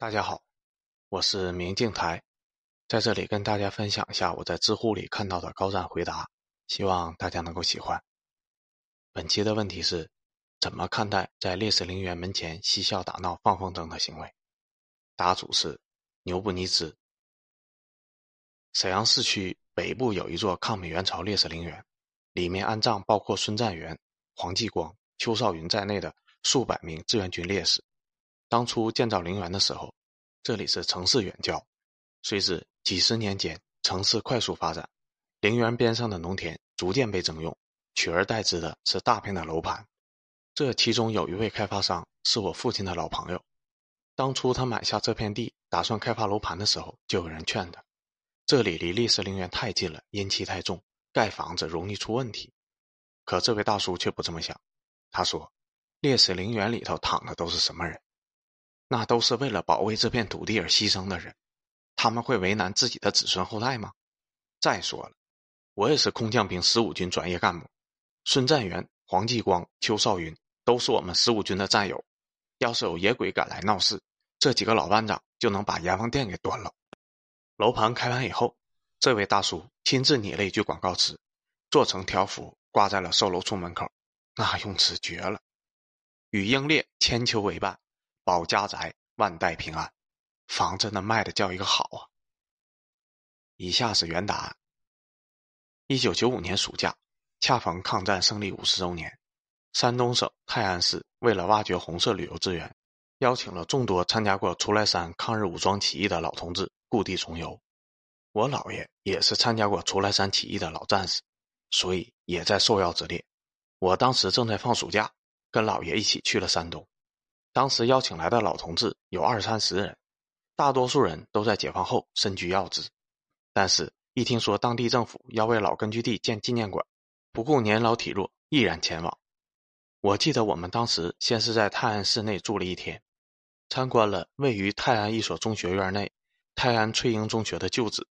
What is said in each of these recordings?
大家好，我是明镜台，在这里跟大家分享一下我在知乎里看到的高赞回答，希望大家能够喜欢。本期的问题是：怎么看待在烈士陵园门前嬉笑打闹、放风筝的行为？答主是牛不尼兹。沈阳市区北部有一座抗美援朝烈士陵园，里面安葬包括孙占元、黄继光、邱少云在内的数百名志愿军烈士。当初建造陵园的时候，这里是城市远郊，随之几十年间城市快速发展，陵园边上的农田逐渐被征用，取而代之的是大片的楼盘。这其中有一位开发商是我父亲的老朋友，当初他买下这片地打算开发楼盘的时候，就有人劝他，这里离历史陵园太近了，阴气太重，盖房子容易出问题。可这位大叔却不这么想，他说，烈士陵园里头躺的都是什么人？那都是为了保卫这片土地而牺牲的人，他们会为难自己的子孙后代吗？再说了，我也是空降兵十五军专业干部，孙占元、黄继光、邱少云都是我们十五军的战友。要是有野鬼敢来闹事，这几个老班长就能把阎王殿给端了。楼盘开完以后，这位大叔亲自拟了一句广告词，做成条幅挂在了售楼处门口，那用词绝了：“与英烈千秋为伴。”保家宅，万代平安，房子那卖的叫一个好啊！以下是原答案。一九九五年暑假，恰逢抗战胜利五十周年，山东省泰安市为了挖掘红色旅游资源，邀请了众多参加过出来山抗日武装起义的老同志故地重游。我姥爷也是参加过出来山起义的老战士，所以也在受邀之列。我当时正在放暑假，跟姥爷一起去了山东。当时邀请来的老同志有二三十人，大多数人都在解放后身居要职，但是，一听说当地政府要为老根据地建纪念馆，不顾年老体弱，毅然前往。我记得我们当时先是在泰安市内住了一天，参观了位于泰安一所中学院内泰安翠英中学的旧址，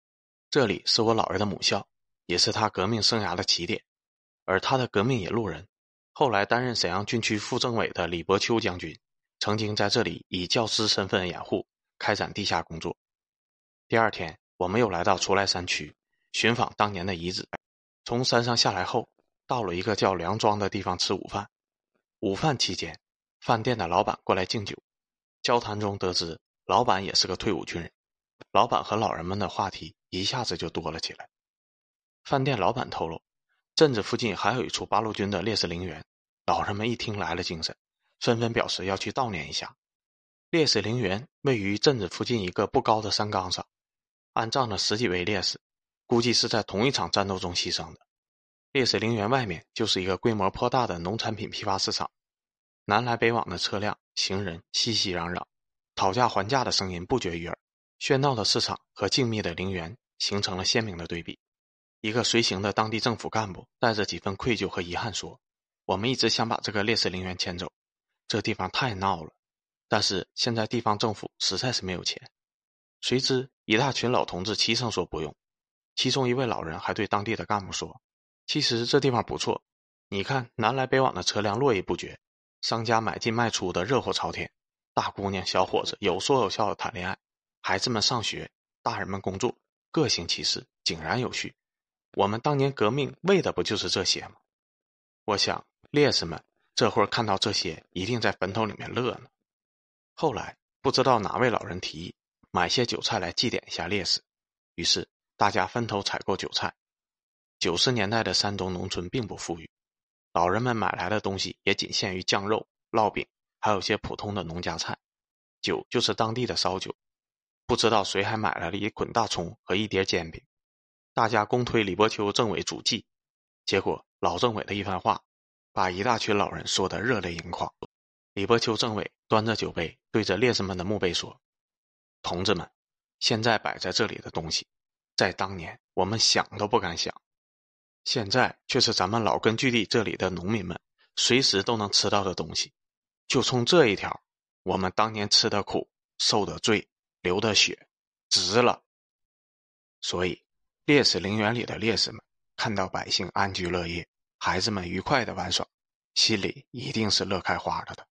这里是我姥爷的母校，也是他革命生涯的起点，而他的革命引路人，后来担任沈阳军区副政委的李伯秋将军。曾经在这里以教师身份掩护，开展地下工作。第二天，我们又来到出来山区，寻访当年的遗址。从山上下来后，到了一个叫梁庄的地方吃午饭。午饭期间，饭店的老板过来敬酒。交谈中得知，老板也是个退伍军人。老板和老人们的话题一下子就多了起来。饭店老板透露，镇子附近还有一处八路军的烈士陵园。老人们一听来了精神。纷纷表示要去悼念一下。烈士陵园位于镇子附近一个不高的山岗上，安葬了十几位烈士，估计是在同一场战斗中牺牲的。烈士陵园外面就是一个规模颇大的农产品批发市场，南来北往的车辆、行人熙熙攘攘，讨价还价的声音不绝于耳。喧闹的市场和静谧的陵园形成了鲜明的对比。一个随行的当地政府干部带着几分愧疚和遗憾说：“我们一直想把这个烈士陵园迁走。”这地方太闹了，但是现在地方政府实在是没有钱。谁知一大群老同志齐声说不用，其中一位老人还对当地的干部说：“其实这地方不错，你看南来北往的车辆络绎不绝，商家买进卖出的热火朝天，大姑娘小伙子有说有笑的谈恋爱，孩子们上学，大人们工作，各行其事，井然有序。我们当年革命为的不就是这些吗？我想烈士们。”这会儿看到这些，一定在坟头里面乐呢。后来不知道哪位老人提议买些韭菜来祭奠一下烈士，于是大家分头采购韭菜。九十年代的山东农村并不富裕，老人们买来的东西也仅限于酱肉、烙饼，还有些普通的农家菜。酒就是当地的烧酒。不知道谁还买来了一捆大葱和一碟煎饼，大家公推李伯秋政委主祭，结果老政委的一番话。把一大群老人说得热泪盈眶。李伯秋政委端着酒杯，对着烈士们的墓碑说：“同志们，现在摆在这里的东西，在当年我们想都不敢想，现在却是咱们老根据地这里的农民们随时都能吃到的东西。就冲这一条，我们当年吃的苦、受的罪、流的血，值了。所以，烈士陵园里的烈士们看到百姓安居乐业。”孩子们愉快的玩耍，心里一定是乐开花了的。